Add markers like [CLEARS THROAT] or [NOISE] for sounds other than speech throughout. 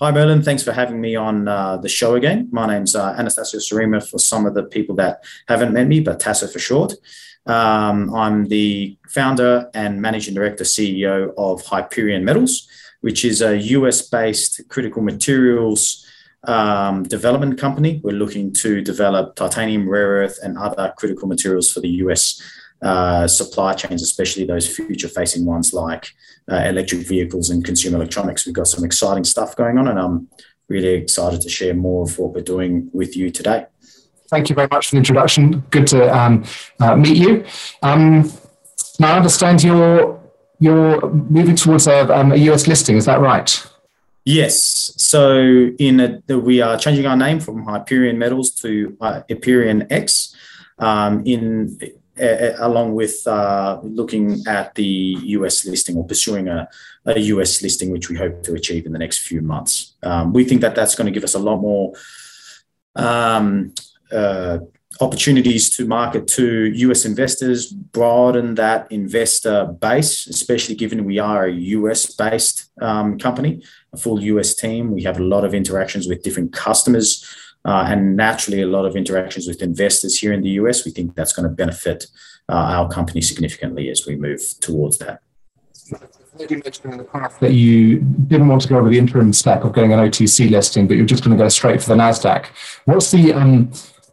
Hi, Merlin. Thanks for having me on uh, the show again. My name's uh, Anastasios Arima for some of the people that haven't met me, but Taso for short. Um, I'm the founder and managing director, CEO of Hyperion Metals, which is a US based critical materials um, development company. We're looking to develop titanium, rare earth, and other critical materials for the US uh, supply chains, especially those future facing ones like uh, electric vehicles and consumer electronics. We've got some exciting stuff going on, and I'm really excited to share more of what we're doing with you today. Thank you very much for the introduction. Good to um, uh, meet you. Um, now, I understand you're you're moving towards a, um, a, US listing. Is that right? Yes. So, in a, we are changing our name from Hyperion Metals to uh, IperionX. Um, in along with uh, looking at the US listing or pursuing a, a, US listing, which we hope to achieve in the next few months. Um, we think that that's going to give us a lot more um, uh, opportunities to market to US investors, broaden that investor base, especially given we are a US based um, company, a full US team. We have a lot of interactions with different customers uh, and naturally a lot of interactions with investors here in the US. We think that's going to benefit uh, our company significantly as we move towards that. You mentioned in the past that you didn't want to go over the interim step of getting an OTC listing, but you're just going to go straight for the Nasdaq. What's the um,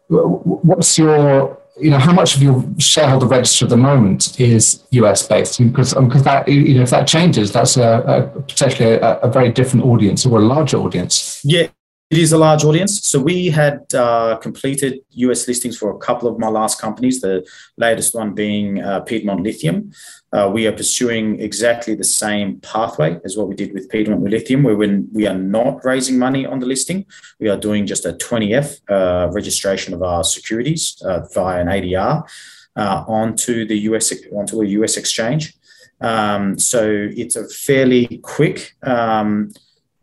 what's your you know how much of your shareholder register at the moment is US based because um, because that you know if that changes that's a, a potentially a, a, very different audience or a larger audience yeah it is a large audience. So we had uh, completed US listings for a couple of my last companies, the latest one being uh, Piedmont Lithium. Uh, we are pursuing exactly the same pathway as what we did with Piedmont Lithium, where when we are not raising money on the listing, we are doing just a 20F uh, registration of our securities uh, via an ADR uh, onto the US onto a US exchange. Um, so it's a fairly quick. Um,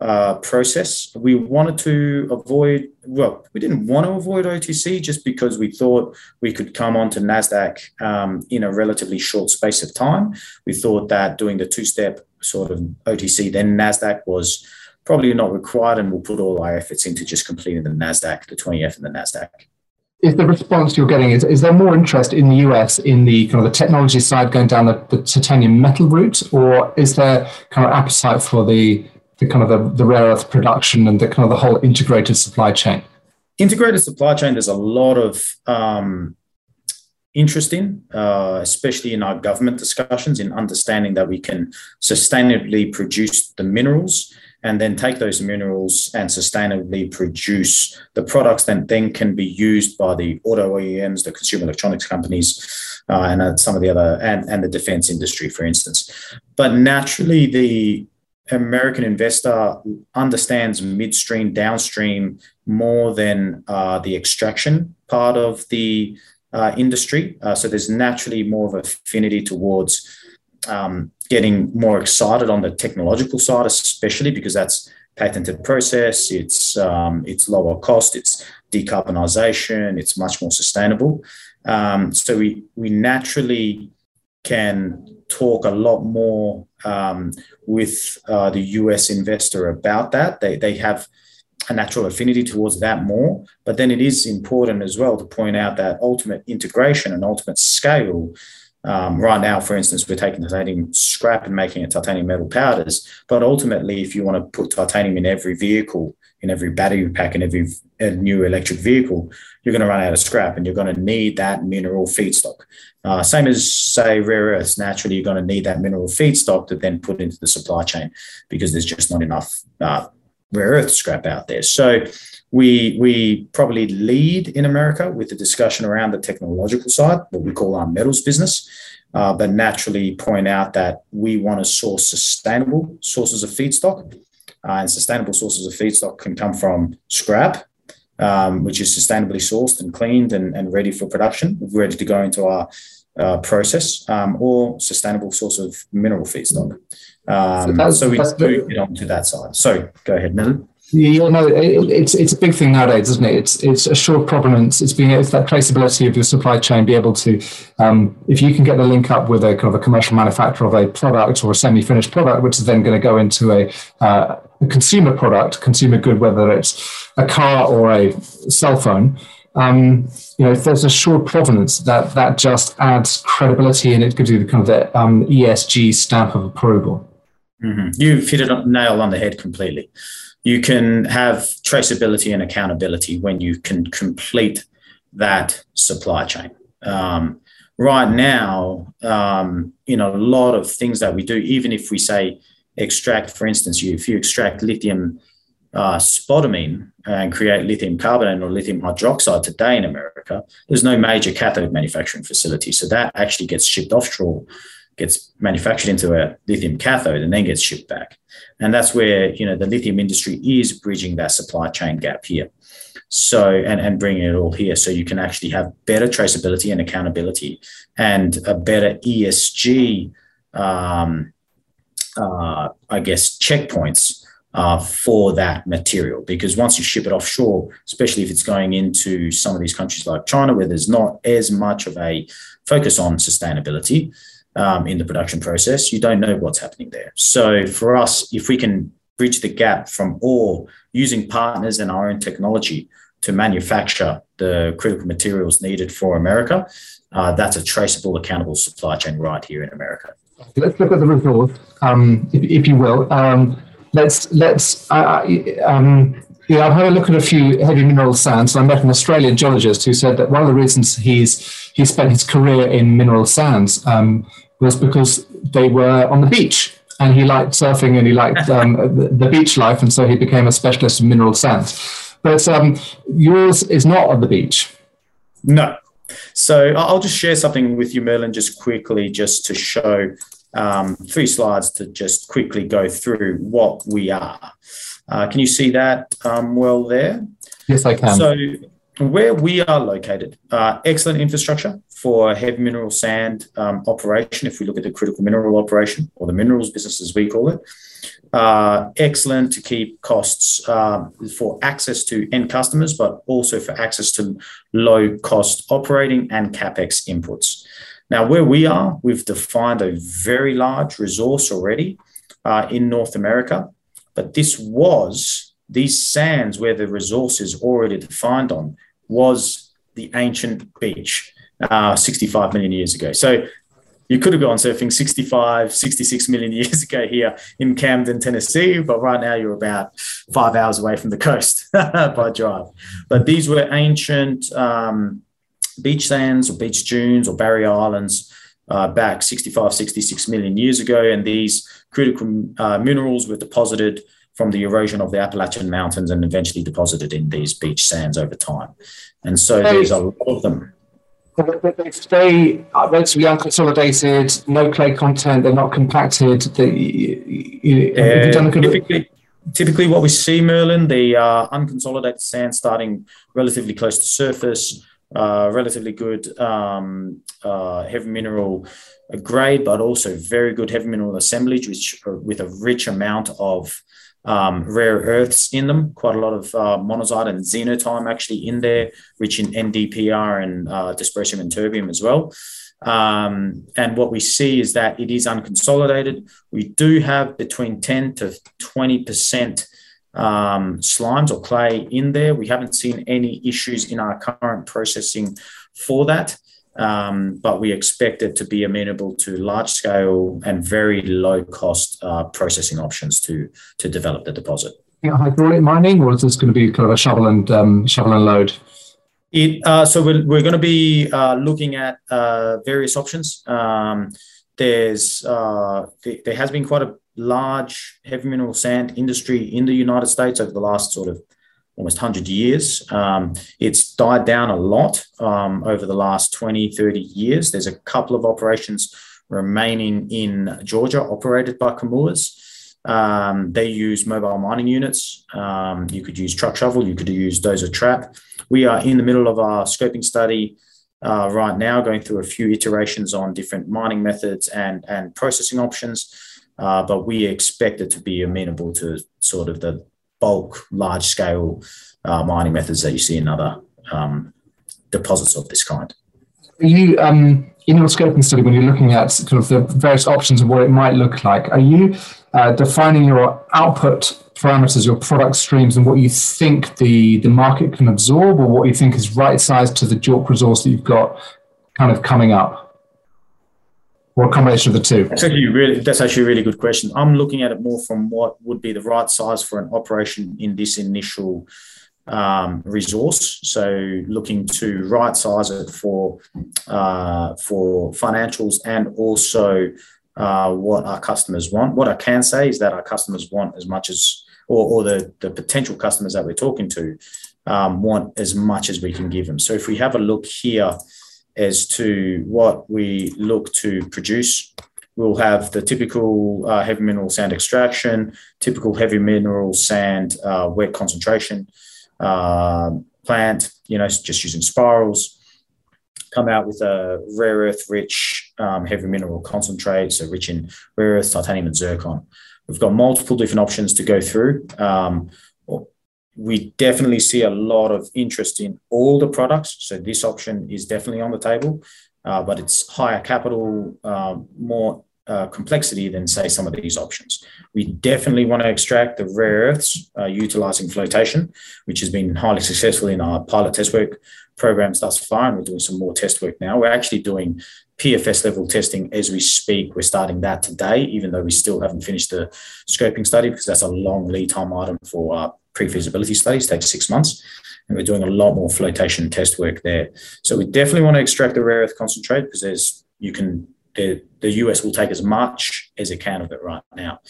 uh, process. We wanted to avoid, well, we didn't want to avoid OTC just because we thought we could come onto NASDAQ um, in a relatively short space of time. We thought that doing the two step sort of OTC, then NASDAQ was probably not required, and we'll put all our efforts into just completing the NASDAQ, the 20F and the NASDAQ. Is the response you're getting is, is there more interest in the US in the kind of the technology side going down the, the titanium metal route, or is there kind of appetite for the the kind of the, the rare earth production and the kind of the whole integrated supply chain? Integrated supply chain, there's a lot of um, interest in, uh, especially in our government discussions, in understanding that we can sustainably produce the minerals and then take those minerals and sustainably produce the products that then can be used by the auto OEMs, the consumer electronics companies, uh, and uh, some of the other, and, and the defense industry, for instance. But naturally, the American investor understands midstream, downstream more than uh, the extraction part of the uh, industry. Uh, so there's naturally more of affinity towards um, getting more excited on the technological side, especially because that's patented process. It's um, it's lower cost. It's decarbonization. It's much more sustainable. Um, so we we naturally can talk a lot more um, with uh, the US investor about that. They, they have a natural affinity towards that more. But then it is important as well to point out that ultimate integration and ultimate scale. Um, right now, for instance, we're taking titanium scrap and making it titanium metal powders. But ultimately, if you want to put titanium in every vehicle, in every battery pack, in every new electric vehicle, you're going to run out of scrap and you're going to need that mineral feedstock. Uh, same as, say, rare earths, naturally, you're going to need that mineral feedstock to then put into the supply chain because there's just not enough uh, rare earth scrap out there. So we, we probably lead in America with the discussion around the technological side, what we call our metals business. Uh, but naturally point out that we want to source sustainable sources of feedstock. Uh, and sustainable sources of feedstock can come from scrap, um, which is sustainably sourced and cleaned and, and ready for production, ready to go into our uh, process, um, or sustainable source of mineral feedstock. Um, so, so, we do get onto that side. So go ahead, Nelly. Yeah, no, it, it's it's a big thing nowadays, isn't it? It's it's assured provenance. It's being it's that traceability of your supply chain. Be able to, um, if you can get the link up with a kind of a commercial manufacturer of a product or a semi-finished product, which is then going to go into a, uh, a consumer product, consumer good, whether it's a car or a cell phone. Um, you know, if there's assured provenance, that that just adds credibility and it gives you the kind of the um, ESG stamp of approval. Mm-hmm. You've hit it on, nail on the head completely you can have traceability and accountability when you can complete that supply chain. Um, right now, um, you a lot of things that we do, even if we say extract, for instance, you, if you extract lithium uh, spodumene and create lithium carbonate or lithium hydroxide today in America, there's no major cathode manufacturing facility. So that actually gets shipped offshore gets manufactured into a lithium cathode and then gets shipped back. And that's where, you know, the lithium industry is bridging that supply chain gap here. So, and, and bringing it all here. So you can actually have better traceability and accountability and a better ESG, um, uh, I guess, checkpoints uh, for that material. Because once you ship it offshore, especially if it's going into some of these countries like China, where there's not as much of a focus on sustainability, um, in the production process, you don't know what's happening there. So for us, if we can bridge the gap from ore using partners and our own technology to manufacture the critical materials needed for America, uh, that's a traceable, accountable supply chain right here in America. Let's look at the result, um, if, if, you will. Um, let's let's. Uh, um, yeah, I've had a look at a few heavy mineral sands. and I met an Australian geologist who said that one of the reasons he's he spent his career in mineral sands um, was because they were on the beach and he liked surfing and he liked [LAUGHS] um, the, the, beach life, and so he became a specialist in mineral sands. But um, yours is not on the beach. No. So I'll just share something with you, Merlin, just quickly, just to show um, three slides to just quickly go through what we are. Uh, can you see that um, well there? Yes, I can. So where we are located, uh, excellent infrastructure for heavy mineral sand um, operation. If we look at the critical mineral operation or the minerals business as we call it, uh, excellent to keep costs uh, for access to end customers, but also for access to low cost operating and capex inputs. Now, where we are, we've defined a very large resource already uh, in North America, but this was these sands where the resource is already defined on was the ancient beach uh, 65 million years ago. So you could have gone surfing 65, 66 million [LAUGHS] years ago here in Camden, Tennessee, but right now you're about five hours away from the coast [LAUGHS] by drive. But these were ancient um, beach sands or beach dunes or barrier islands uh, back 65, 66 million years ago. And these critical uh, minerals were deposited from the erosion of the Appalachian Mountains and eventually deposited in these beach sands over time. And so there's a lot of them. They stay relatively unconsolidated, no clay content, they're not compacted. They, uh, typically, typically, what we see, Merlin, the uh, unconsolidated sand starting relatively close to surface, uh, relatively good um, uh, heavy mineral grade, but also very good heavy mineral assemblage, which uh, with a rich amount of um, rare earths in them, quite a lot of uh, monazite and xenotime actually in there, rich in NdPr and uh, dysprosium and terbium as well. Um, and what we see is that it is unconsolidated. We do have between 10 to 20% um, slimes or clay in there. We haven't seen any issues in our current processing for that. Um, but we expect it to be amenable to large scale and very low cost uh, processing options to to develop the deposit. Yeah, hydraulic mining, or is this going to be kind of a shovel and um, shovel and load? It uh, so we're, we're going to be uh, looking at uh, various options. Um, there's uh, th- there has been quite a large heavy mineral sand industry in the United States over the last sort of almost 100 years. Um, it's died down a lot um, over the last 20, 30 years. There's a couple of operations remaining in Georgia operated by Chemours. Um, they use mobile mining units. Um, you could use truck shovel, you could use dozer trap. We are in the middle of our scoping study uh, right now, going through a few iterations on different mining methods and, and processing options. Uh, but we expect it to be amenable to sort of the bulk, large scale uh, mining methods that you see in other um, deposits of this kind. You um, in your scoping study when you're looking at sort of the various options of what it might look like? Are you uh, defining your output parameters, your product streams, and what you think the the market can absorb, or what you think is right sized to the JORC resource that you've got kind of coming up? A combination of the two? That's actually really that's actually a really good question. I'm looking at it more from what would be the right size for an operation in this initial um, resource. So looking to right size it for uh, for financials and also uh, what our customers want. What I can say is that our customers want as much as, or, or the the potential customers that we're talking to um, want as much as we can give them. So if we have a look here as to what we look to produce. We'll have the typical uh, heavy mineral sand extraction, typical heavy mineral sand uh, wet concentration, uh, plant, you know, just using spirals, come out with a rare earth rich um, heavy mineral concentrate, so rich in rare earth, titanium, and zircon. We've got multiple different options to go through. Um, we definitely see a lot of interest in all the products. So this option is definitely on the table, uh, but it's higher capital, uh, more uh, complexity than say some of these options. We definitely want to extract the rare earths uh, utilizing flotation, which has been highly successful in our pilot test work programs thus far, and we're doing some more test work now. We're actually doing PFS level testing as we speak. We're starting that today, even though we still haven't finished the scoping study because that's a long lead time item for uh, pre-feasibility studies, takes six months. And we're doing a lot more flotation test work there. So we definitely want to extract the rare earth concentrate because there's you can the, the US will take as much as it can of it right now.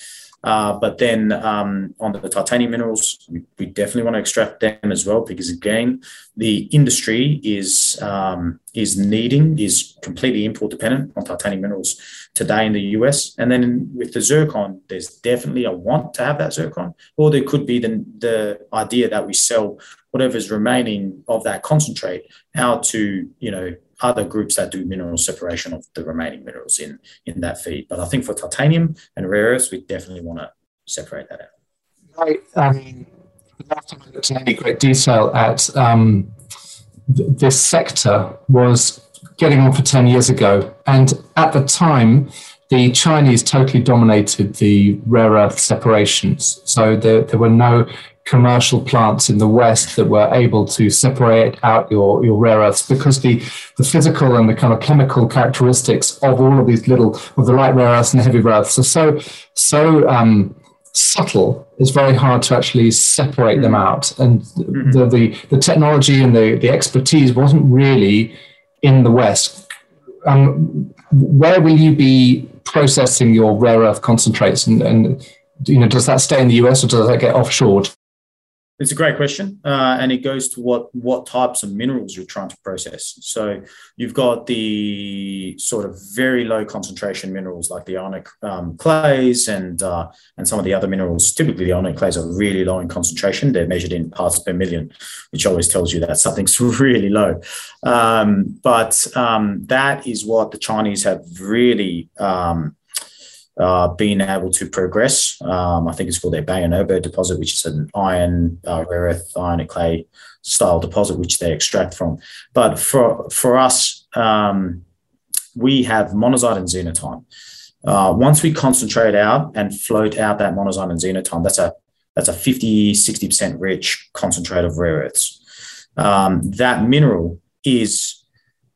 Uh, but then um, on the titanium minerals, we, we, definitely want to extract them as well because again, the industry is um, is needing is completely import dependent on titanium minerals today in the US. And then with the zircon, there's definitely a want to have that zircon, or there could be the the idea that we sell whatever's remaining of that concentrate out to you know other groups that do mineral separation of the remaining minerals in in that feed. But I think for titanium and rare earths, we definitely want to separate that out. Right. Um, last time I looked in any great detail at um, th- this sector was getting on for 10 years ago. And at the time, the Chinese totally dominated the rare earth separations. So there, there were no commercial plants in the West that were able to separate out your, your rare earths because the, the physical and the kind of chemical characteristics of all of these little, of the light rare earths and the heavy rare earths are so, so um, subtle, it's very hard to actually separate them out. And mm-hmm. the, the, the technology and the, the expertise wasn't really in the West. Um, where will you be processing your rare earth concentrates and, and you know, does that stay in the US or does that get offshored? It's a great question, uh, and it goes to what what types of minerals you're trying to process. So you've got the sort of very low concentration minerals like the ionic um, clays and uh, and some of the other minerals. Typically, the ionic clays are really low in concentration. They're measured in parts per million, which always tells you that something's [LAUGHS] really low. Um, but um, that is what the Chinese have really um, uh, been able to progress. Um, I think it's called their Bayan deposit, which is an iron, uh, rare earth, ionic clay style deposit, which they extract from. But for for us, um, we have monazite and xenotime. Uh, once we concentrate out and float out that monazite and xenotime, that's a that's a 50, 60% rich concentrate of rare earths. Um, that mineral is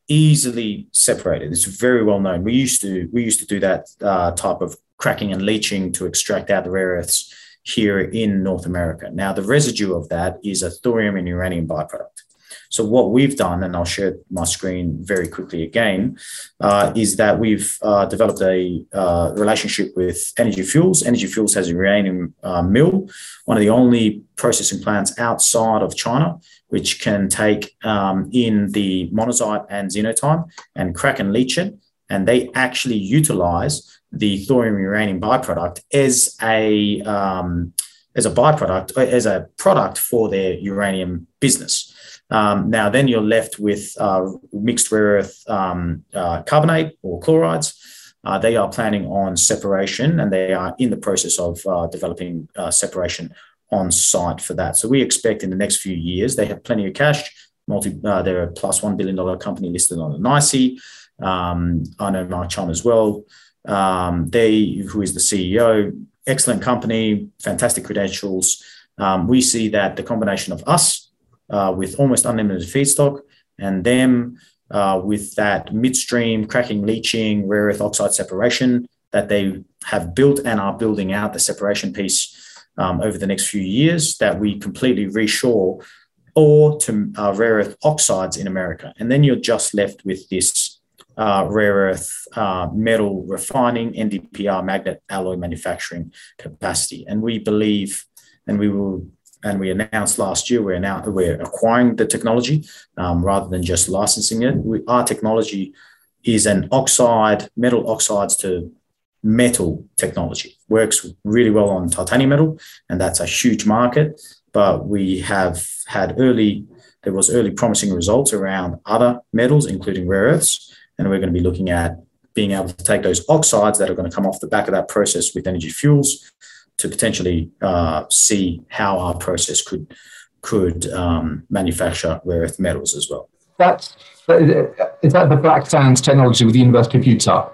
easily separated. It's very well known. We used to we used to do that uh, type of cracking and leaching to extract out the rare earths here in North America. Now the residue of that is a thorium and uranium byproduct. So what we've done, and I'll share my screen very quickly again, uh, is that we've uh, developed a uh, relationship with Energy Fuels. Energy Fuels has a uranium uh, mill, one of the only processing plants outside of China, which can take um, in the monazite and xenotime and crack and leach it. And they actually utilize the thorium uranium byproduct as a um, as a byproduct as a product for their uranium business. Um, now, then you're left with uh, mixed rare earth um, uh, carbonate or chlorides. Uh, they are planning on separation and they are in the process of uh, developing uh, separation on site for that. So we expect in the next few years, they have plenty of cash. Multi, uh, they're a plus $1 billion company listed on the NYSE. Um, I know Mark Chun as well. Um, they, who is the CEO, excellent company, fantastic credentials. Um, we see that the combination of us uh, with almost unlimited feedstock and them uh, with that midstream cracking, leaching, rare earth oxide separation that they have built and are building out the separation piece um, over the next few years that we completely reshore or to uh, rare earth oxides in America. And then you're just left with this uh, rare earth uh, metal refining, NdPr magnet alloy manufacturing capacity. And we believe, and we will and we announced last year we're now we're acquiring the technology um, rather than just licensing it. We, our technology is an oxide metal oxides to metal technology. Works really well on titanium metal, and that's a huge market. But we have had early there was early promising results around other metals, including rare earths, and we're going to be looking at being able to take those oxides that are going to come off the back of that process with energy fuels to potentially uh, see how our process could could um, manufacture rare earth metals as well. That's is that the black sands technology with the University of Utah?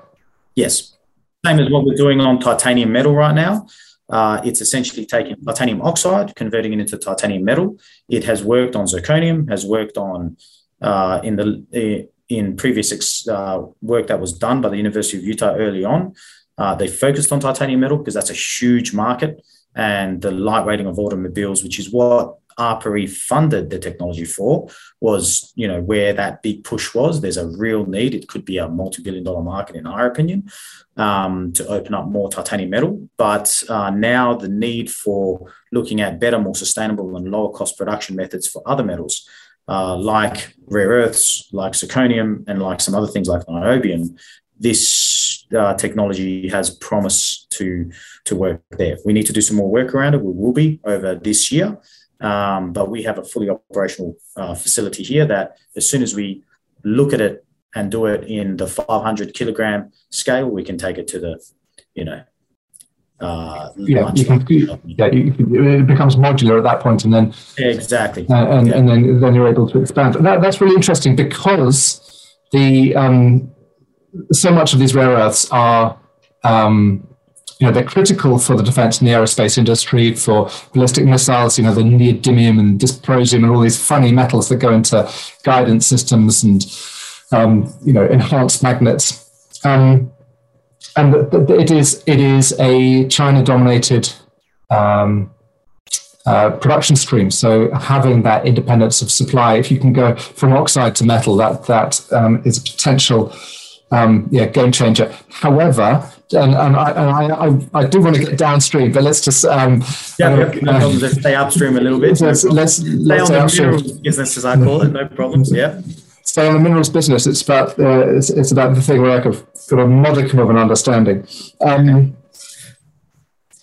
Yes, same as what we're doing on titanium metal right now. Uh, it's essentially taking titanium oxide, converting it into titanium metal. It has worked on zirconium, has worked on uh, in the in previous uh, work that was done by the University of Utah early on. Uh, they focused on titanium metal because that's a huge market and the lightweighting of automobiles, which is what ARPA-E funded the technology for, was you know where that big push was. There's a real need. It could be a multi-billion dollar market, in our opinion, um, to open up more titanium metal. But uh, now the need for looking at better, more sustainable, and lower cost production methods for other metals. Uh, like rare earths, like zirconium, and like some other things like niobium, this uh, technology has promise to to work there. We need to do some more work around it. We will be over this year, um, but we have a fully operational uh, facility here that as soon as we look at it and do it in the 500 kilogram scale, we can take it to the, you know, uh, yeah, you can, yeah, you, it becomes modular at that point, and then exactly, uh, and, yeah. and then then you're able to expand. That, that's really interesting because the um, so much of these rare earths are, um, you know, they're critical for the defense and the aerospace industry, for ballistic missiles, you know, the neodymium and dysprosium and all these funny metals that go into guidance systems and, um, you know, enhanced magnets. Um, and it is it is a China dominated um, uh, production stream. So having that independence of supply, if you can go from oxide to metal, that that um, is a potential um, yeah, game changer. However, and, and, I, and I, I, I, do want to get downstream, but let's just um, yeah, uh, no problems. Let's stay upstream a little bit. [LAUGHS] Let's, no let's, stay let's on the minerals business, as I call it. No problems. Yeah. Stay on the minerals business. It's about uh, it's, it's about the thing where I have got a modicum of an understanding. Um,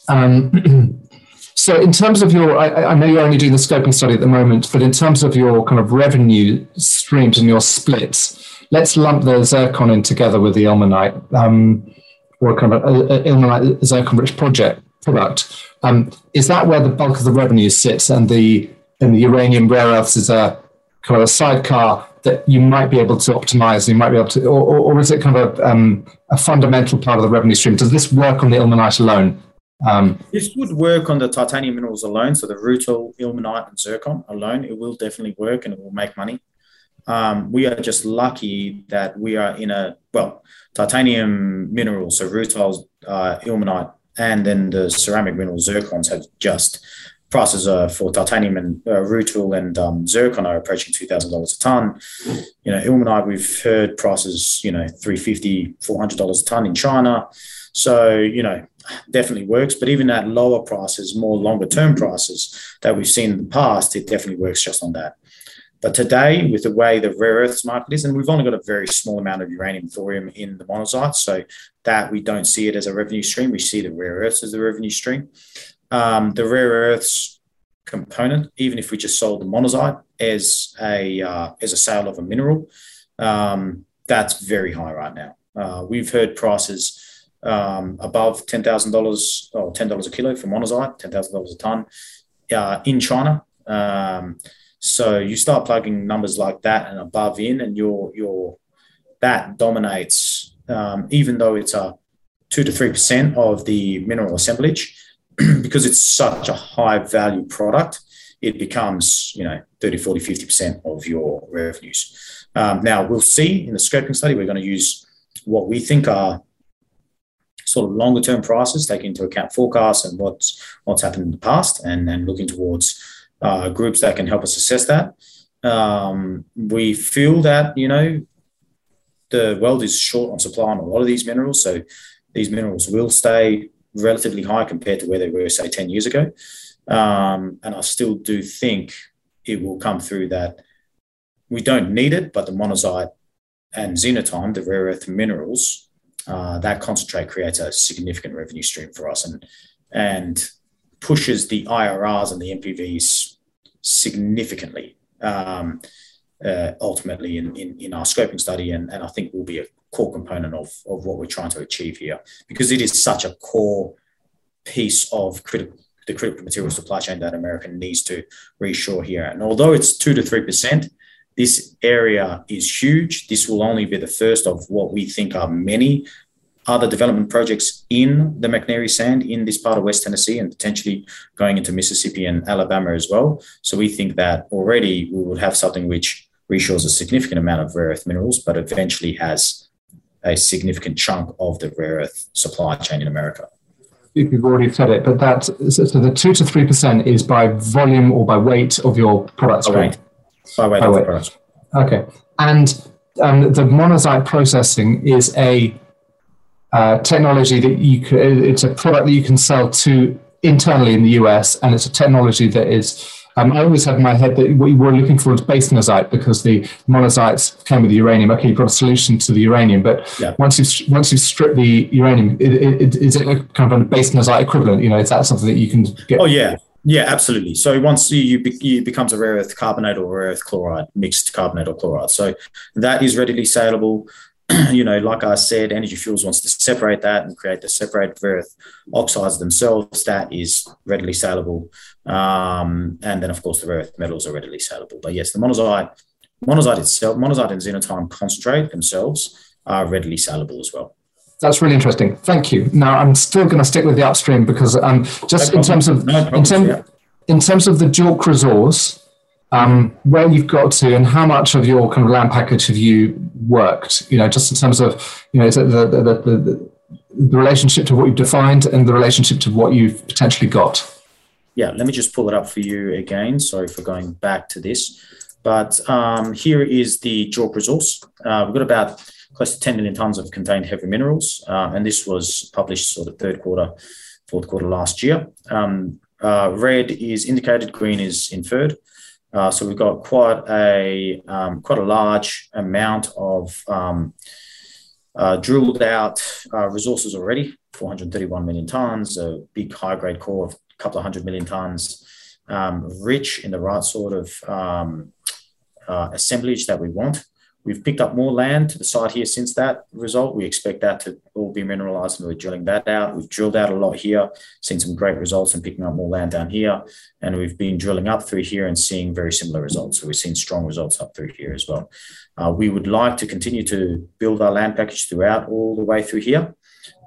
um, [CLEARS THROAT] so, in terms of your, I, I know you're only doing the scoping study at the moment, but in terms of your kind of revenue streams and your splits let's lump the zircon in together with the ilmenite, um, or kind of ilmenite zircon rich project product. Um, is that where the bulk of the revenue sits, and the and the uranium rare earths is a kind of a sidecar that you might be able to optimize, you might be able to, or, or, or is it kind of a, um, a, fundamental part of the revenue stream? Does this work on the ilmenite alone? Um, this would work on the titanium minerals alone, so the rutile, ilmenite, and zircon alone. It will definitely work and it will make money. Um, we are just lucky that we are in a well titanium minerals, so rutile, uh, ilmenite, and then the ceramic mineral zircons have just prices for titanium and uh, rutile and um, zircon are approaching two thousand dollars a ton. You know, ilmenite we've heard prices you know 350 400 dollars a ton in China. So you know definitely works, but even at lower prices, more longer term prices that we've seen in the past, it definitely works just on that. But today, with the way the rare earths market is, and we've only got a very small amount of uranium thorium in the monazite, so that we don't see it as a revenue stream. We see the rare earths as the revenue stream. Um, the rare earths component, even if we just sold the monazite as a uh, as a sale of a mineral, um, that's very high right now. Uh, we've heard prices um, above ten thousand dollars or ten dollars a kilo for monazite, ten thousand dollars a ton uh, in China. Um, so you start plugging numbers like that and above in, and your your that dominates, um, even though it's a two to three percent of the mineral assemblage, [CLEARS THROAT] because it's such a high value product. It becomes, you know, 30, 40, 50% of your revenues. Um, now, we'll see in the scoping study, we're going to use what we think are sort of longer term prices, taking into account forecasts and what's what's happened in the past, and and looking towards uh, groups that can help us assess that. Um, we feel that you know the world is short on supply on a lot of these minerals, so these minerals will stay relatively high compared to where they were, say, ten years ago. Um, and I still do think it will come through that we don't need it, but the monazite and xenotime, the rare earth minerals, uh, that concentrate creates a significant revenue stream for us and and pushes the IRRs and the NPVs significantly. Um, uh, ultimately, in, in, in our scoping study, and, and I think will be a core component of, of what we're trying to achieve here because it is such a core piece of critical the critical material supply chain that America needs to reshore here. And although it's two to three percent, this area is huge. This will only be the first of what we think are many other development projects in the McNairy Sand in this part of West Tennessee and potentially going into Mississippi and Alabama as well. So we think that already we will have something which reshores a significant amount of rare earth minerals, but eventually has a significant chunk of the rare earth supply chain in America. You've already said it, but that so the two to three percent is by volume or by weight of your product stream. By weight. By weight. Product. Okay, and um, the monazite processing is a uh, technology that you can, it's a product that you can sell to internally in the US, and it's a technology that is um, I always had in my head that what you were looking for was bastnasite because the monazites came with the uranium. Okay, you've got a solution to the uranium, but yeah. once you've once you've stripped the uranium, it, it, is it kind of a bastnasite equivalent? You know, is that something that you can get? Oh yeah, yeah, absolutely. So once you you, you becomes a rare earth carbonate or rare earth chloride, mixed carbonate or chloride. So that is readily saleable. [CLEARS THROAT] you know, like I said, Energy Fuels wants to separate that and create the separated rare earth oxides themselves. That is readily saleable. Um, and then, of course, the rare earth metals are readily saleable. But yes, the monazite, monazite itself, monazite and xenotime concentrate themselves are readily saleable as well. That's really interesting. Thank you. Now, I'm still going to stick with the upstream because um, just no in terms of no in, term, yeah. in terms of the JORC resource, um, where you've got to and how much of your kind of land package have you worked? You know, just in terms of you know the the, the, the, the relationship to what you've defined and the relationship to what you've potentially got. Yeah, let me just pull it up for you again. Sorry for going back to this, but um, here is the JORC resource. Uh, we've got about close to 10 million tons of contained heavy minerals, uh, and this was published sort of third quarter, fourth quarter last year. Um, uh, red is indicated, green is inferred. Uh, so we've got quite a um, quite a large amount of um, uh, drilled out uh, resources already. 431 million tons, a big high grade core of a couple of hundred million tons, um, rich in the right sort of um, uh, assemblage that we want. We've picked up more land to the site here since that result. We expect that to all be mineralized and we're drilling that out. We've drilled out a lot here, seen some great results and picking up more land down here. And we've been drilling up through here and seeing very similar results. So we've seen strong results up through here as well. Uh, we would like to continue to build our land package throughout all the way through here.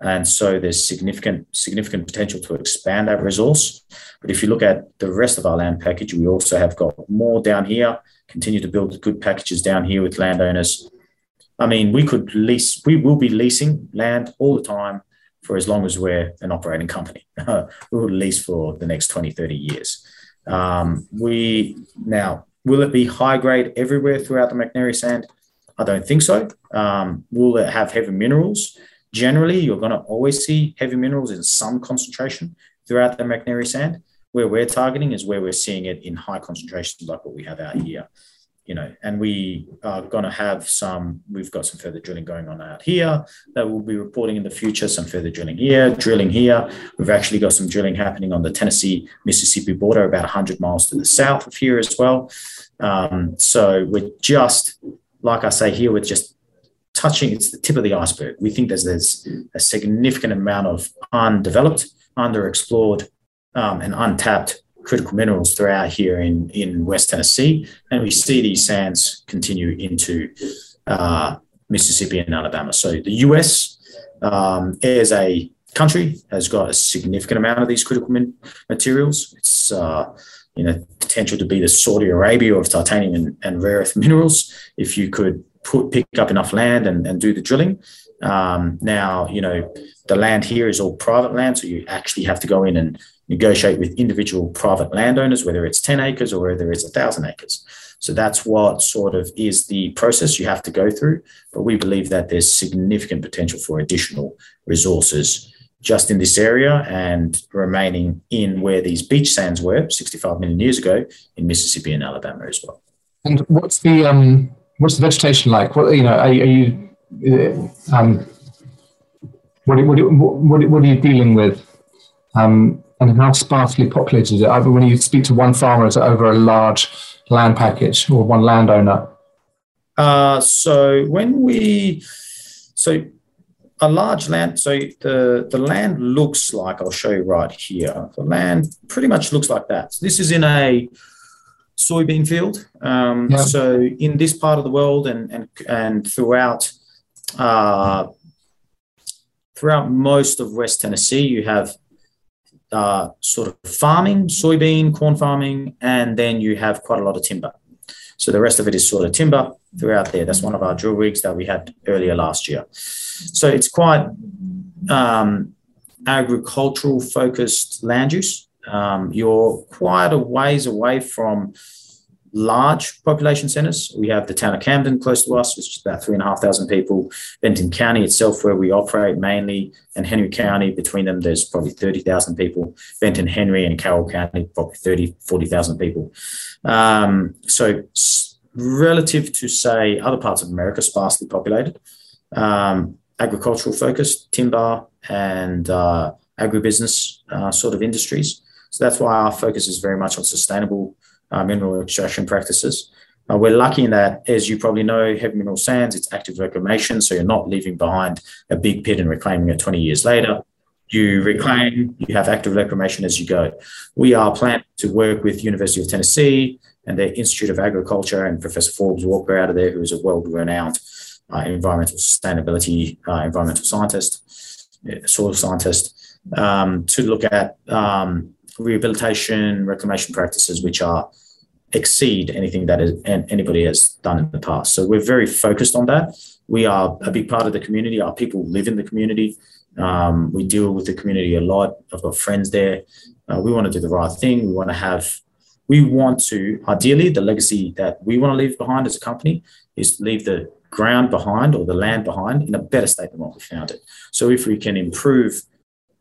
And so there's significant, significant potential to expand that resource. But if you look at the rest of our land package, we also have got more down here continue to build good packages down here with landowners. I mean, we could lease, we will be leasing land all the time for as long as we're an operating company. [LAUGHS] we will lease for the next 20, 30 years. Um, we now, will it be high grade everywhere throughout the McNairy sand? I don't think so. Um, will it have heavy minerals? Generally, you're going to always see heavy minerals in some concentration throughout the McNairy sand. Where we're targeting is where we're seeing it in high concentrations like what we have out here you know. And we are going to have some we've got some further drilling going on out here that we'll be reporting in the future some further drilling here drilling here. We've actually got some drilling happening on the tennessee mississippi border about 100 miles to the south of here as well. Um, so we're just like i say here we're just touching it's the tip of the iceberg we think there's, there's a significant amount of undeveloped underexplored um, and untapped critical minerals throughout here in, in West Tennessee. And we see these sands continue into uh, Mississippi and Alabama. So the US um, as a country has got a significant amount of these critical min- materials. It's uh, you know potential to be the Saudi Arabia of titanium and, and rare earth minerals if you could put pick up enough land and, and do the drilling. Um, now you know the land here is all private land, so you actually have to go in and negotiate with individual private landowners, whether it's 10 acres or whether it's a thousand acres. So that's what sort of is the process you have to go through. But we believe that there's significant potential for additional resources just in this area and remaining in where these beach sands were 65 million years ago in Mississippi and Alabama as well. And what's the um, what's the vegetation like? What you know, are, are you uh, um, what, what, what, what are you dealing with? Um, and how sparsely populated is it? When you speak to one farmer, is it over a large land package or one landowner? Uh, so when we, so a large land, so the, the land looks like, I'll show you right here. The land pretty much looks like that. So this is in a soybean field. Um, yeah. So in this part of the world and, and, and throughout, uh, throughout most of West Tennessee, you have uh, sort of farming, soybean, corn farming, and then you have quite a lot of timber. So the rest of it is sort of timber throughout there. That's one of our drill rigs that we had earlier last year. So it's quite um, agricultural focused land use. Um, you're quite a ways away from large population centres. We have the town of Camden close to us, which is about three and a half thousand people. Benton County itself, where we operate mainly, and Henry County, between them, there's probably 30,000 people. Benton, Henry, and Carroll County, probably 30, 40,000 people. Um, so, relative to, say, other parts of America, sparsely populated, um, agricultural focused, timber, and uh, agribusiness uh, sort of industries. So, that's why our focus is very much on sustainable uh, mineral extraction practices. Uh, we're lucky in that, as you probably know, heavy mineral sands, it's active reclamation. So you're not leaving behind a big pit and reclaiming it 20 years later. You reclaim, you have active reclamation as you go. We are planning to work with University of Tennessee and the Institute of Agriculture and Professor Forbes Walker out of there, who is a world-renowned uh, environmental sustainability, uh, environmental scientist, soil scientist, um, to look at um, rehabilitation, reclamation practices, which are exceed anything that is, anybody has done in the past. So we're very focused on that. We are a big part of the community. Our people live in the community. Um, we deal with the community a lot. I've got friends there. Uh, we want to do the right thing. We want to have, we want to, ideally, the legacy that we want to leave behind as a company is leave the ground behind or the land behind in a better state than what we found it. So if we can improve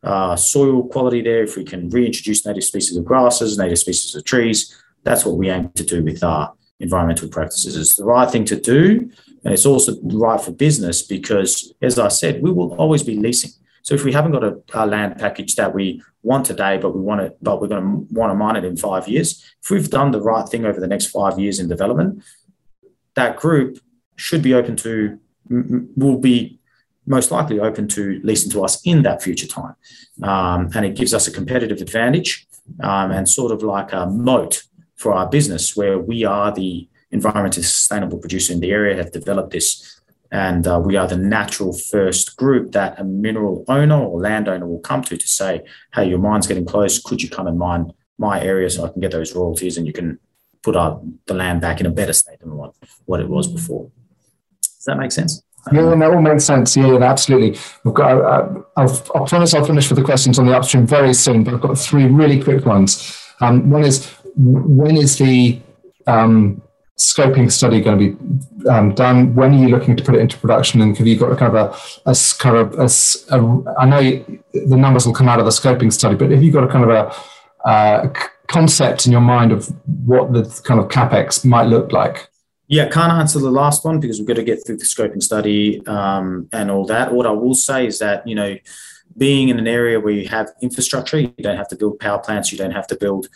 uh, soil quality there, if we can reintroduce native species of grasses, native species of trees, that's what we aim to do with our environmental practices. It's the right thing to do, and it's also right for business because, as I said, we will always be leasing. So if we haven't got a, a land package that we want today, but we want it, but we're going to want to mine it in five years, if we've done the right thing over the next five years in development, that group should be open to will be most likely open to leasing to us in that future time. Um, and it gives us a competitive advantage um, and sort of like a moat for our business where we are the environmentally sustainable producer in the area, have developed this. And uh, we are the natural first group that a mineral owner or landowner will come to to say, hey, your mine's getting close. Could you come and mine my area so I can get those royalties and you can put our, the land back in a better state than what, what it was before? Does that make sense? Yeah, and that all makes sense. Yeah, absolutely. We've got. Uh, I'll, I'll promise I'll finish with the questions on the upstream very soon, but I've got three really quick ones. Um, one is when is the um, scoping study going to be um, done? When are you looking to put it into production? And have you got a kind of a, a kind of a, a, I know you, the numbers will come out of the scoping study, but have you got a kind of a, a concept in your mind of what the kind of capex might look like? Yeah, can't answer the last one because we've got to get through the scoping study um, and all that. What I will say is that, you know, being in an area where you have infrastructure, you don't have to build power plants, you don't have to build,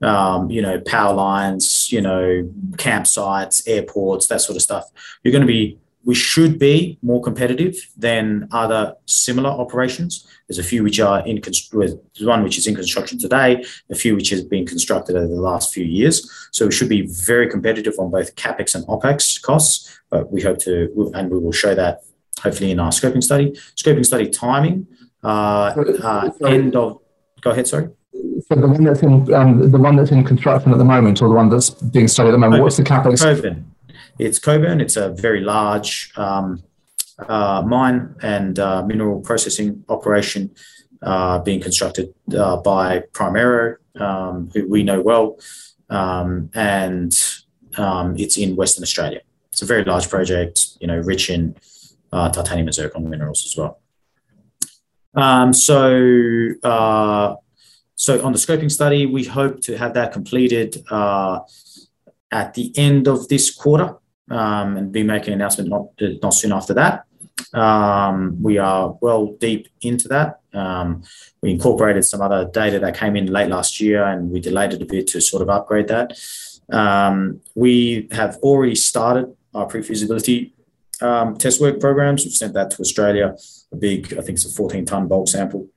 um, you know, power lines, you know, campsites, airports, that sort of stuff. You're going to be we should be more competitive than other similar operations. There's a few which are in there's one which is in construction today, a few which has been constructed over the last few years. So we should be very competitive on both capex and opex costs. But we hope to, and we will show that hopefully in our scoping study. Scoping study timing, uh, uh, end of. Go ahead. Sorry. So the one that's in um, the one that's in construction at the moment, or the one that's being studied at the moment, what's the capex? Coburn. It's Coburn. It's a very large um, uh, mine and uh, mineral processing operation uh, being constructed uh, by Primero, um, who we know well, um, and um, it's in Western Australia. It's a very large project, you know, rich in uh, titanium and zircon minerals as well. Um, so, uh, so on the scoping study, we hope to have that completed at the end of this quarter um, and be making an announcement not, not soon after that. Um, we are well deep into that. Um, we incorporated some other data that came in late last year and we delayed it a bit to sort of upgrade that. Um, we have already started our pre feasibility um, test work programs. We've sent that to Australia, a big, I think it's a 14 ton bulk sample.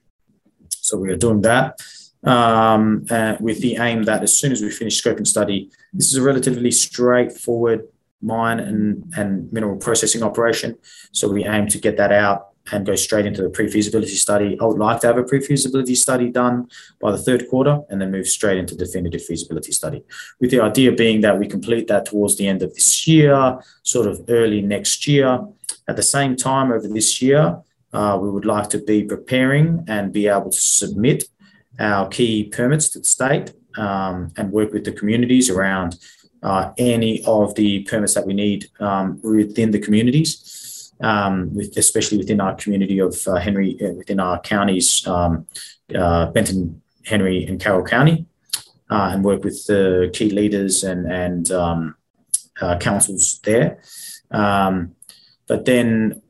So we are doing that. Um, uh, with the aim that as soon as we finish scoping study, this is a relatively straightforward mine and, and mineral processing operation. So we aim to get that out and go straight into the pre-feasibility study. I would like to have a pre-feasibility study done by the third quarter and then move straight into definitive feasibility study. With the idea being that we complete that towards the end of this year, sort of early next year. At the same time, over this year, uh, we would like to be preparing and be able to submit our key permits to the state um, and work with the communities around uh, any of the permits that we need um, within the communities, um, with, especially within our community of uh, Henry, uh, within our counties, um, uh, Benton, Henry, and Carroll County, uh, and work with the key leaders and, and um, uh, councils there. Um, but then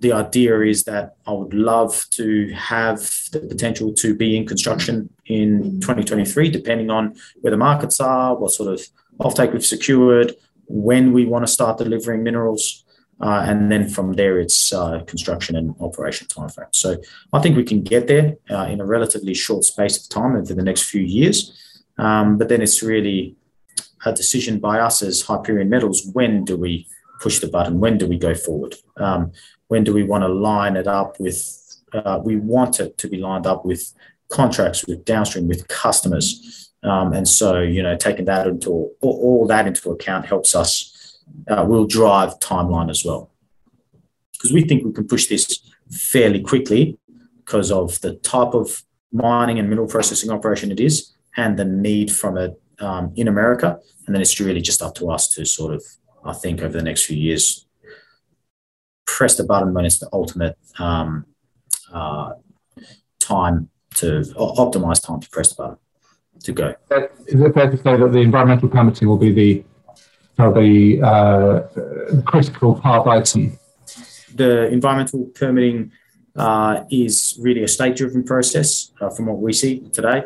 the idea is that I would love to have the potential to be in construction in 2023, depending on where the markets are, what sort of offtake we've secured, when we want to start delivering minerals, uh, and then from there it's uh, construction and operation timeframe. So I think we can get there uh, in a relatively short space of time over the next few years. Um, but then it's really a decision by us as Hyperion Metals. When do we push the button? When do we go forward? Um, when do we want to line it up with? Uh, we want it to be lined up with contracts with downstream with customers um, and so, you know, taking that into all, all that into account helps us. Uh, will drive timeline as well, because we think we can push this fairly quickly because of the type of mining and mineral processing operation it is, and the need from it um, in America. And then it's really just up to us to sort of, I think, over the next few years, press the button when it's the ultimate um, uh, time to optimize time to press the button to go. Is it fair to say that the environmental permitting will be the the uh, critical part item? The environmental permitting uh, is really a state-driven process uh, from what we see today.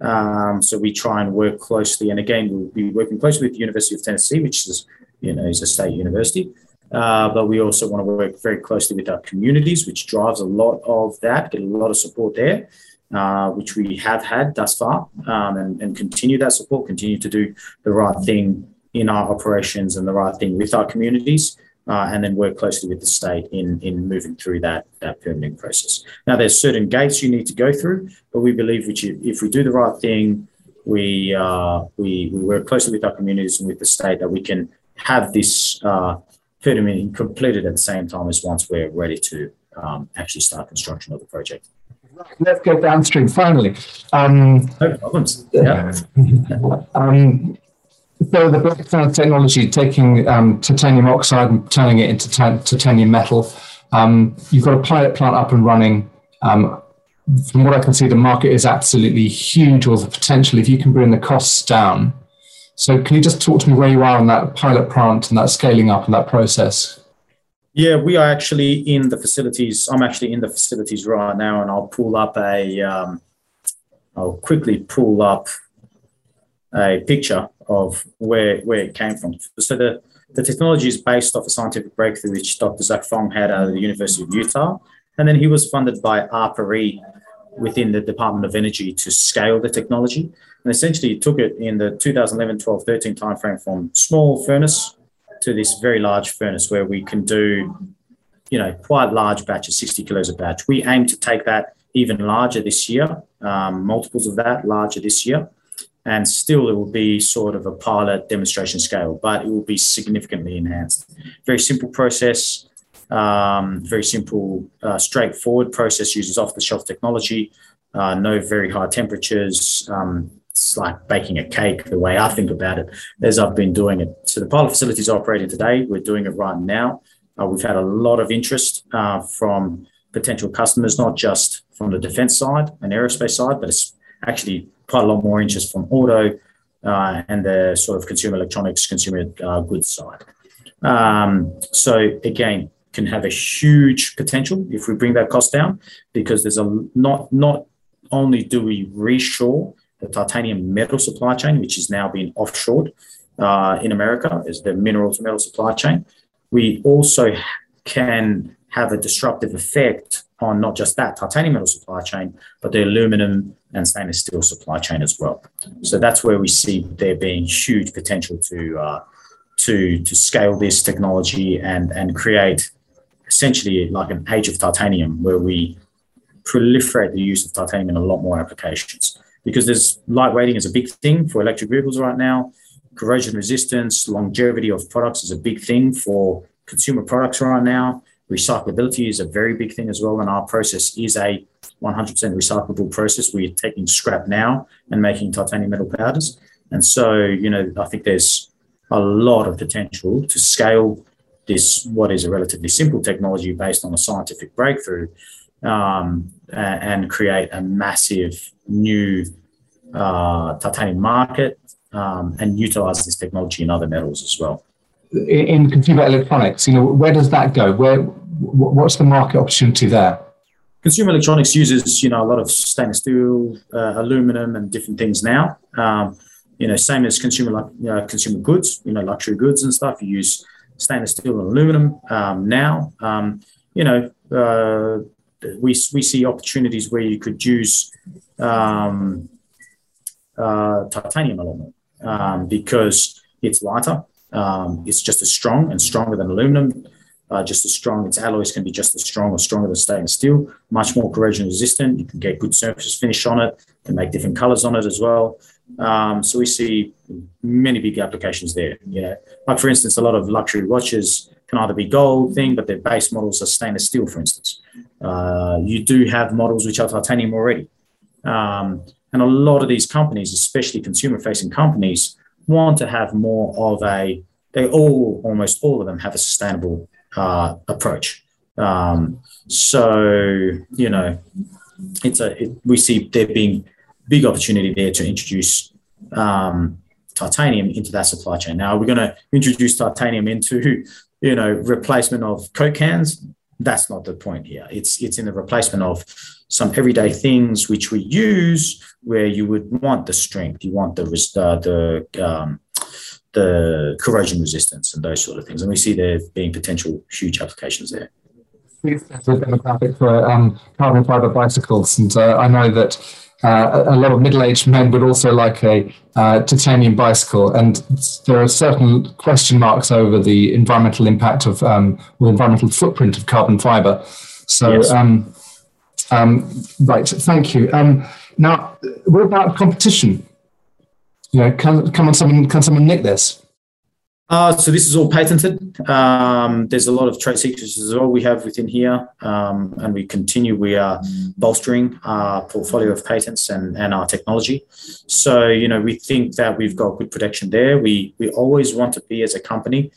Um, so we try and work closely, and again, we'll be working closely with the University of Tennessee, which is you know is a state university. Uh, but we also want to work very closely with our communities, which drives a lot of that, get a lot of support there uh, which we have had thus far, um, and, and continue that support, continue to do the right thing in our operations and the right thing with our communities. Uh, and then work closely with the state in, in moving through that, that permitting process. Now, there's certain gates you need to go through, but we believe which if we do the right thing, we, uh, we, we work closely with our communities and with the state that we can have this uh, permitting completed at the same time as once we're ready to um, actually start construction of the project. Let's go downstream finally. Um, no problems. Yeah. [LAUGHS] um, so the black sand technology, taking um, titanium oxide and turning it into titanium metal, um, you've got a pilot plant up and running. Um, from what I can see, the market is absolutely huge, or the potential if you can bring the costs down. So, can you just talk to me where you are on that pilot plant and that scaling up and that process? Yeah, we are actually in the facilities. I'm actually in the facilities right now, and I'll pull up a. Um, I'll quickly pull up a picture of where where it came from. So the the technology is based off a scientific breakthrough which Dr. Zak Fang had out of the University of Utah. And then he was funded by ARPA-E within the Department of Energy to scale the technology. And essentially, took it in the 2011, 12, 13 timeframe from small furnace to this very large furnace where we can do, you know, quite large batches, 60 kilos a batch. We aim to take that even larger this year, um, multiples of that larger this year. And still, it will be sort of a pilot demonstration scale, but it will be significantly enhanced. Very simple process, um, very simple, uh, straightforward process uses off the shelf technology, uh, no very high temperatures. Um, it's like baking a cake, the way I think about it, as I've been doing it. So the pilot facility is operating today. We're doing it right now. Uh, we've had a lot of interest uh, from potential customers, not just from the defense side and aerospace side, but it's actually quite a lot more interest from auto uh, and the sort of consumer electronics, consumer uh, goods side. Um, so again, can have a huge potential if we bring that cost down, because there's a not not only do we reshore the titanium metal supply chain, which is now being offshored uh, in America, is the mineral to metal supply chain. We also can have a disruptive effect on not just that titanium metal supply chain, but the aluminum and stainless steel supply chain as well. So that's where we see there being huge potential to uh, to to scale this technology and and create essentially like an age of titanium where we proliferate the use of titanium in a lot more applications because there's lightweighting is a big thing for electric vehicles right now. Corrosion resistance, longevity of products is a big thing for consumer products right now. Recyclability is a very big thing as well. And our process is a 100% recyclable process. We're taking scrap now and making titanium metal powders. And so, you know, I think there's a lot of potential to scale this, what is a relatively simple technology based on a scientific breakthrough, um, and create a massive new uh, titanium market um, and utilize this technology in other metals as well. In consumer electronics, you know, where does that go? Where what's the market opportunity there? Consumer electronics uses, you know, a lot of stainless steel, uh, aluminum, and different things now. Um, you know, same as consumer uh, consumer goods, you know, luxury goods and stuff. You use stainless steel and aluminum um, now. Um, you know, uh, we we see opportunities where you could use um, uh, titanium a lot more um, because it's lighter. Um, it's just as strong and stronger than aluminum uh, just as strong. Its alloys can be just as strong or stronger than stainless steel, much more corrosion resistant. You can get good surface finish on it, can make different colors on it as well. Um, so we see many big applications there. You know, like for instance, a lot of luxury watches can either be gold thing, but their base models are stainless steel, for instance. Uh, you do have models which are titanium already. Um, and a lot of these companies, especially consumer facing companies, want to have more of a, they all, almost all of them have a sustainable uh, approach. Um, so you know, it's a it, we see there being big opportunity there to introduce um, titanium into that supply chain. Now we're going to introduce titanium into you know replacement of Coke cans. That's not the point here. It's it's in the replacement of some everyday things which we use where you would want the strength, you want the uh, the um, the corrosion resistance and those sort of things. And we see there being potential huge applications there. demographic for um, carbon fiber bicycles, and uh, I know that uh, a lot of middle-aged men would also like a uh, titanium bicycle, and there are certain question marks over the environmental impact of um, or environmental footprint of carbon fiber. So, yes. um, um right, thank you. Um, now, what about competition? you know, can, can someone can someone nick this? Uh, so this is all patented. Um, there's a lot of trade secrets as well we have within here, um, and we continue. We are bolstering our portfolio of patents and, and our technology. So you know, we think that we've got good protection there. We we always want to be as a company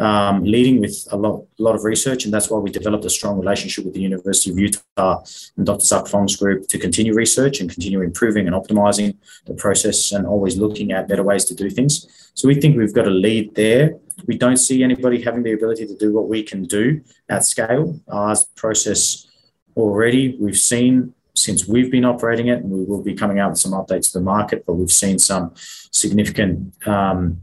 um, leading with a lot, a lot of research, and that's why we developed a strong relationship with the University of Utah and Dr. Zak Fang's group to continue research and continue improving and optimizing the process and always looking at better ways to do things. So we think we've got a lead there. We don't see anybody having the ability to do what we can do at scale. Our process already, we've seen since we've been operating it, and we will be coming out with some updates to the market, but we've seen some significant um,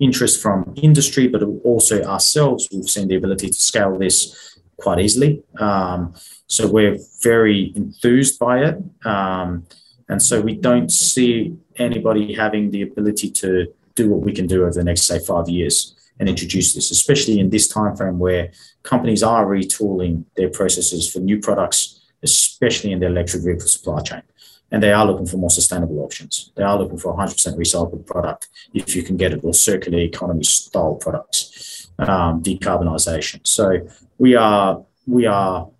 interest from industry, but also ourselves. We've seen the ability to scale this quite easily. Um, so we're very enthused by it. Um, and so we don't see anybody having the ability to do what we can do over the next, say, five years and introduce this, especially in this time frame where companies are retooling their processes for new products, especially in the electric vehicle supply chain. And they are looking for more sustainable options. They are looking for 100% recycled product if you can get it, or circular economy style products, um, decarbonisation. So we are we are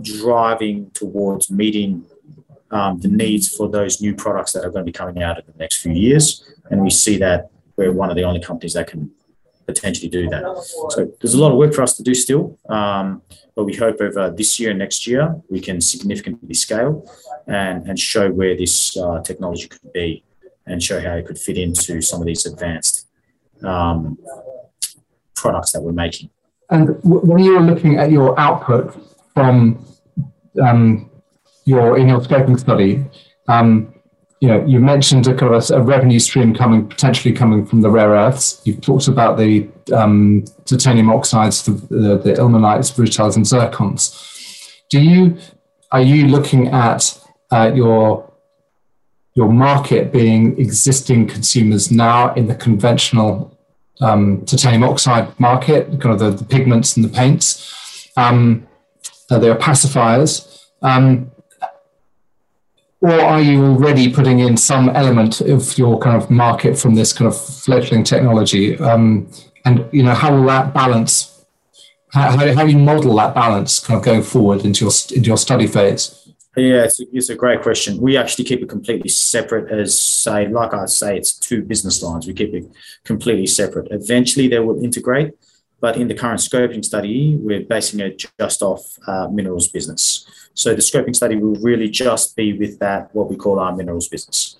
driving towards meeting um, the needs for those new products that are going to be coming out in the next few years. And we see that we're one of the only companies that can potentially do that. So there's a lot of work for us to do still, um, but we hope over this year and next year we can significantly scale and, and show where this uh, technology could be and show how it could fit into some of these advanced um, products that we're making. And when you're looking at your output from um, your in your scoping study, um, you know, you mentioned a kind of a, a, revenue stream coming potentially coming from the rare earths. You've talked about the um, titanium oxides, the, the, the ilmenites, rutiles, and zircons. Do you are you looking at uh, your your market being existing consumers now in the conventional um, titanium oxide market, kind of the, the pigments and the paints? Um, opacifiers. Um, or are you already putting in some element of your kind of market from this kind of fledgling technology? Um, and you know, how will that balance? How, how, do you model that balance kind of going forward into your into your study phase? Yeah, it's a, it's a great question. We actually keep it completely separate as say, like I say, it's two business lines. We keep it completely separate. Eventually, they will integrate, but in the current scoping study, we're basing it just off uh, minerals business. So the scoping study will really just be with that, what we call our minerals business,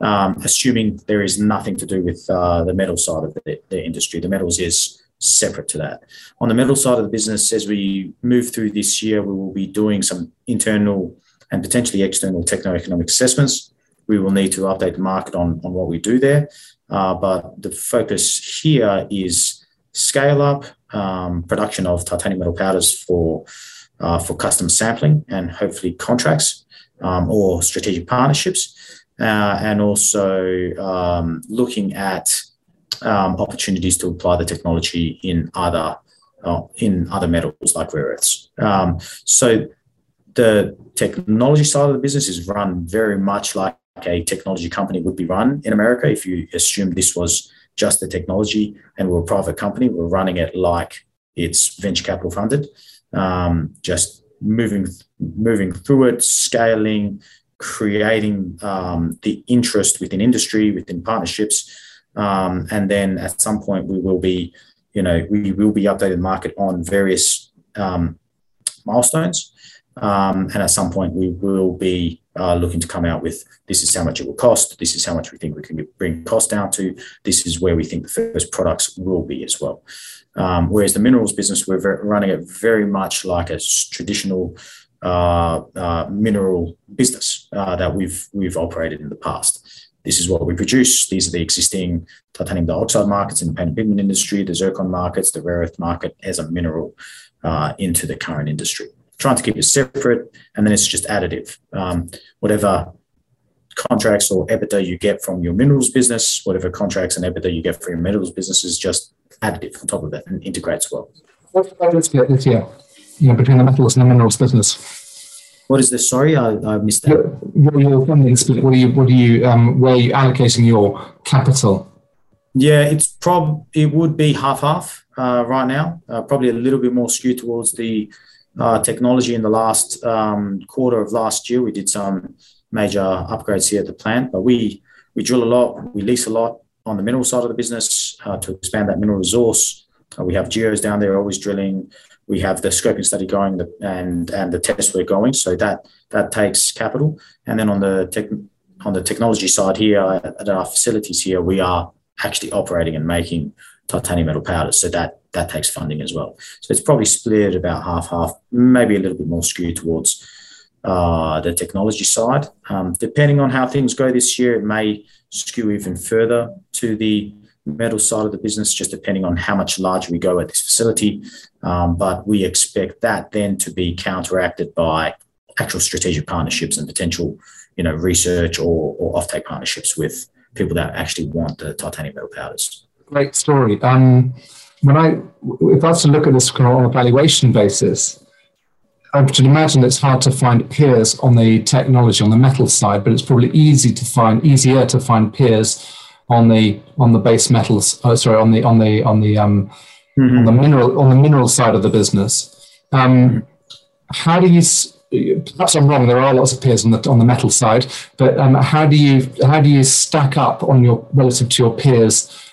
um, assuming there is nothing to do with uh, the metal side of the, the industry. The metals is separate to that. On the metal side of the business, as we move through this year, we will be doing some internal and potentially external techno-economic assessments. We will need to update the market on, on what we do there. Uh, but the focus here is scale up um, production of titanium metal powders for uh, for custom sampling and hopefully contracts um, or strategic partnerships, uh, and also um, looking at um, opportunities to apply the technology in other uh, in other metals like rare earths. Um, so the technology side of the business is run very much like a technology company would be run in America. If you assume this was just the technology and we're a private company, we're running it like it's venture capital funded, um, just moving moving through it, scaling, creating um, the interest within industry, within partnerships, um, and then at some point we will be, you know, we will be updating the market on various um, milestones. Um, and at some point, we will be uh, looking to come out with this is how much it will cost. This is how much we think we can bring cost down to. This is where we think the first products will be as well. Um, whereas the minerals business, we're very, running it very much like a traditional uh, uh, mineral business uh, that we've we've operated in the past. This is what we produce. These are the existing titanium dioxide markets in the paint and pigment industry, the zircon markets, the rare earth market as a mineral uh, into the current industry trying to keep it separate, and then it's just additive. Um, whatever contracts or EBITDA you get from your minerals business, whatever contracts and EBITDA you get from your minerals business is just additive on top of that and integrates well. What's the split this year, you know, between the metals and the minerals business? What is this? Sorry, I, I missed that. What are your funding split? What are you, what are you, um, where are you allocating your capital? Yeah, it's prob it would be half half uh, right now. Uh, probably a little bit more skewed towards the uh, technology in the last um, quarter of last year. We did some major upgrades here at the plant, but we we drill a lot, we lease a lot on the mineral side of the business uh, to expand that mineral resource. Uh, we have geos down there always drilling. We have the scoping study going and and the tests we're going. So that that takes capital. And then on the tech, on the technology side here at our facilities here, we are actually operating and making titanium metal powders. So that that takes funding as well. So it's probably split about half half, maybe a little bit more skewed towards uh, the technology side. Um, depending on how things go this year, it may skew even further to the metal side of the business, just depending on how much larger we go at this facility. Um, but we expect that then to be counteracted by actual strategic partnerships and potential, you know, research or, or offtake partnerships with people that actually want the titanium metal powders. Great story. Um, when I, if I was to look at this on a valuation basis, I should imagine it's hard to find peers on the technology on the metal side, but it's probably easy to find easier to find peers on the on the base metals. Oh, sorry, on the on the on the um, mm-hmm. on the mineral on the mineral side of the business. Um, how do you? Perhaps I'm wrong. There are lots of peers on the on the metal side, but um, how do you how do you stack up on your relative to your peers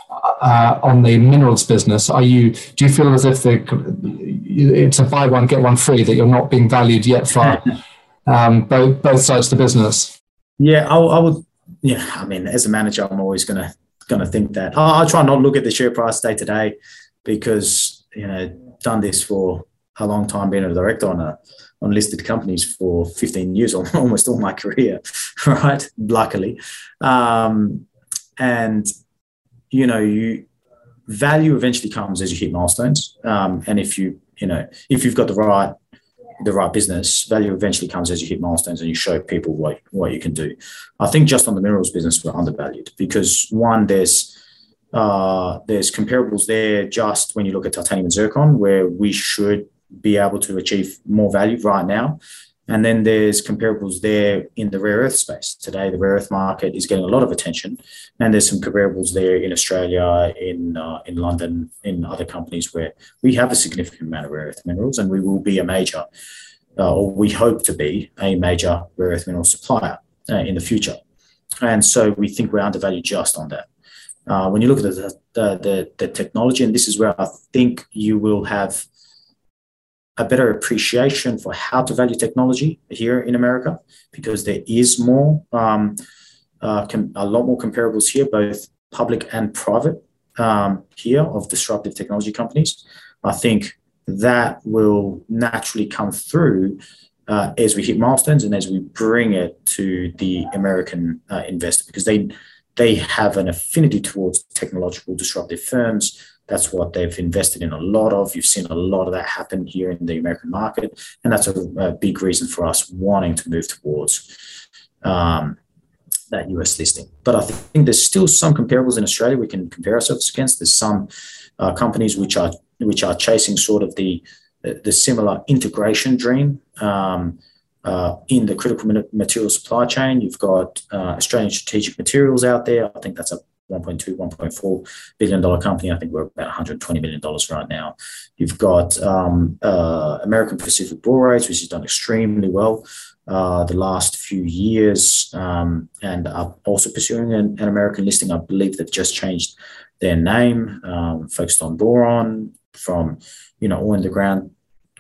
uh, on the minerals business? Are you do you feel as if the, it's a buy one get one free that you're not being valued yet for [LAUGHS] um, both both sides of the business? Yeah, I, I would yeah, I mean, as a manager, I'm always gonna gonna think that. I, I try not look at the share price day to day because you know done this for a long time, being a director on a on listed companies for 15 years, [LAUGHS] almost all my career, [LAUGHS] right? Luckily, um, and you know, you value eventually comes as you hit milestones, um, and if you you know if you've got the right the right business, value eventually comes as you hit milestones and you show people what, what you can do. I think just on the minerals business, we're undervalued because one, there's uh, there's comparables there just when you look at titanium and zircon, where we should be able to achieve more value right now. And then there's comparables there in the rare earth space. Today, the rare earth market is getting a lot of attention, and there's some comparables there in Australia, in uh, in London, in other companies where we have a significant amount of rare earth minerals, and we will be a major, uh, or we hope to be a major rare earth mineral supplier uh, in the future. And so we think we're undervalued just on that. Uh, when you look at the, the, the, the technology, and this is where I think you will have a better appreciation for how to value technology here in America because there is more, um, uh, com- a lot more comparables here, both public and private um, here of disruptive technology companies. I think that will naturally come through uh, as we hit milestones and as we bring it to the American uh, investor because they they have an affinity towards technological disruptive firms that's what they've invested in a lot of. You've seen a lot of that happen here in the American market. And that's a, a big reason for us wanting to move towards um, that US listing. But I think there's still some comparables in Australia we can compare ourselves against. There's some uh, companies which are which are chasing sort of the the similar integration dream um, uh, in the critical material supply chain. You've got uh, Australian Strategic Materials out there. I think that's a 1.2, 1.4 billion dollar company. I think we're about 120 million dollars right now. You've got um, uh, American Pacific Borates, which has done extremely well uh, the last few years, um, and are also pursuing an, an, American listing. I believe they've just changed their name, um, focused on boron from you know all in the ground,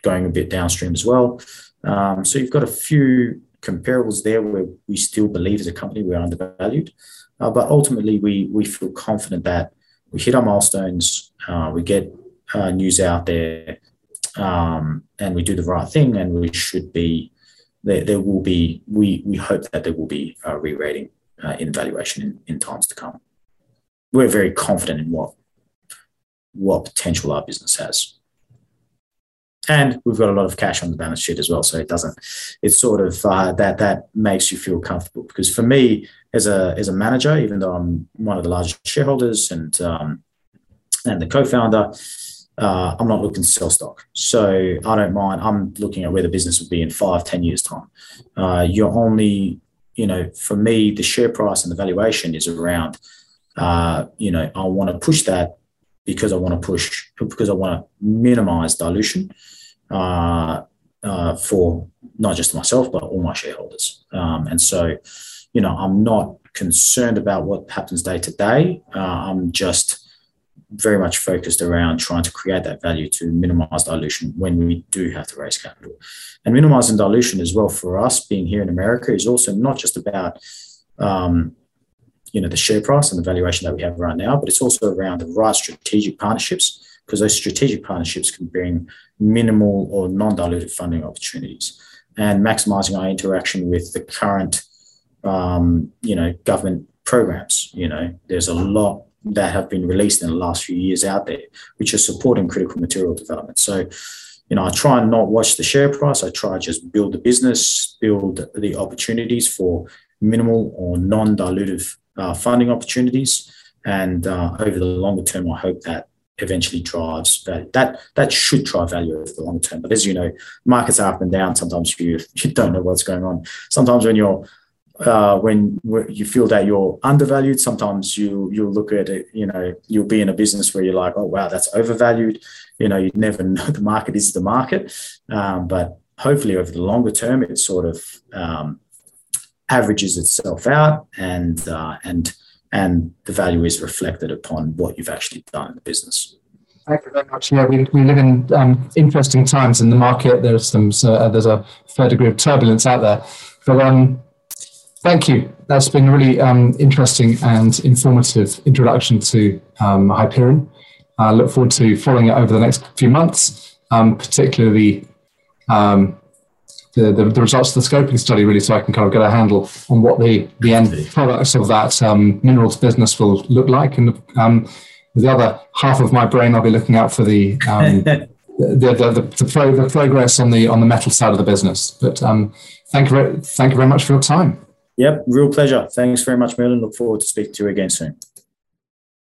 going a bit downstream as well. Um, so you've got a few comparables there where we still believe as a company we're undervalued. Uh, but ultimately, we we feel confident that we hit our milestones, uh, we get uh, news out there, um, and we do the right thing, and we should be there. There will be we we hope that there will be a re-rating uh, in valuation in, in times to come. We're very confident in what what potential our business has and we've got a lot of cash on the balance sheet as well so it doesn't it's sort of uh, that that makes you feel comfortable. Because for me as a as a manager even though i'm one of the largest shareholders and um, and the co-founder uh, i'm not looking to sell stock. So i don't mind i'm looking at where the business will be in five ten years time. Uh, you're only you know for me the share price and the valuation is around uh, you know i want to push that because I want to push, because I want to minimize dilution uh, uh, for not just myself, but all my shareholders. Um, and so, you know, I'm not concerned about what happens day to day. Uh, I'm just very much focused around trying to create that value to minimize dilution when we do have to raise capital. And minimizing dilution as well for us being here in America is also not just about um, you know the share price and the valuation that we have right now, but it's also around the right strategic partnerships because those strategic partnerships can bring minimal or non-dilutive funding opportunities and maximizing our interaction with the current um, you know government programs. You know, there's a lot that have been released in the last few years out there, which are supporting critical material development. So, you know, I try and not watch the share price. I try just build the business, build the opportunities for minimal or non-dilutive uh, funding opportunities, and uh, over the longer term, I hope that eventually drives value. That that should drive value over the long term. But as you know, markets are up and down. Sometimes you [LAUGHS] you don't know what's going on. Sometimes when you're uh, when you feel that you're undervalued, sometimes you you look at it. You know, you'll be in a business where you're like, oh wow, that's overvalued. You know, you never [LAUGHS] know the market is the market. Um, but hopefully, over the longer term, it sort of um, averages itself out and uh, and and the value is reflected upon what you've actually done in the business. Thank you very much. Yeah, we, we live in um, interesting times in the market. There's some uh, there's a fair degree of turbulence out there, but um, thank you. That's been a really um, interesting and informative introduction to um, Hyperion. I look forward to following it over the next few months, um, particularly um, the, the, the, results of the scoping study really so I can kind of get a handle on what the, the end products of that um, minerals business will look like. And um, the other half of my brain, I'll be looking out for the um, [LAUGHS] the, the, the, the, pro, the, progress on the on the metal side of the business. But um, thank you, very, thank you very much for your time. Yep, real pleasure. Thanks very much, Merlin. Look forward to speaking to you again soon.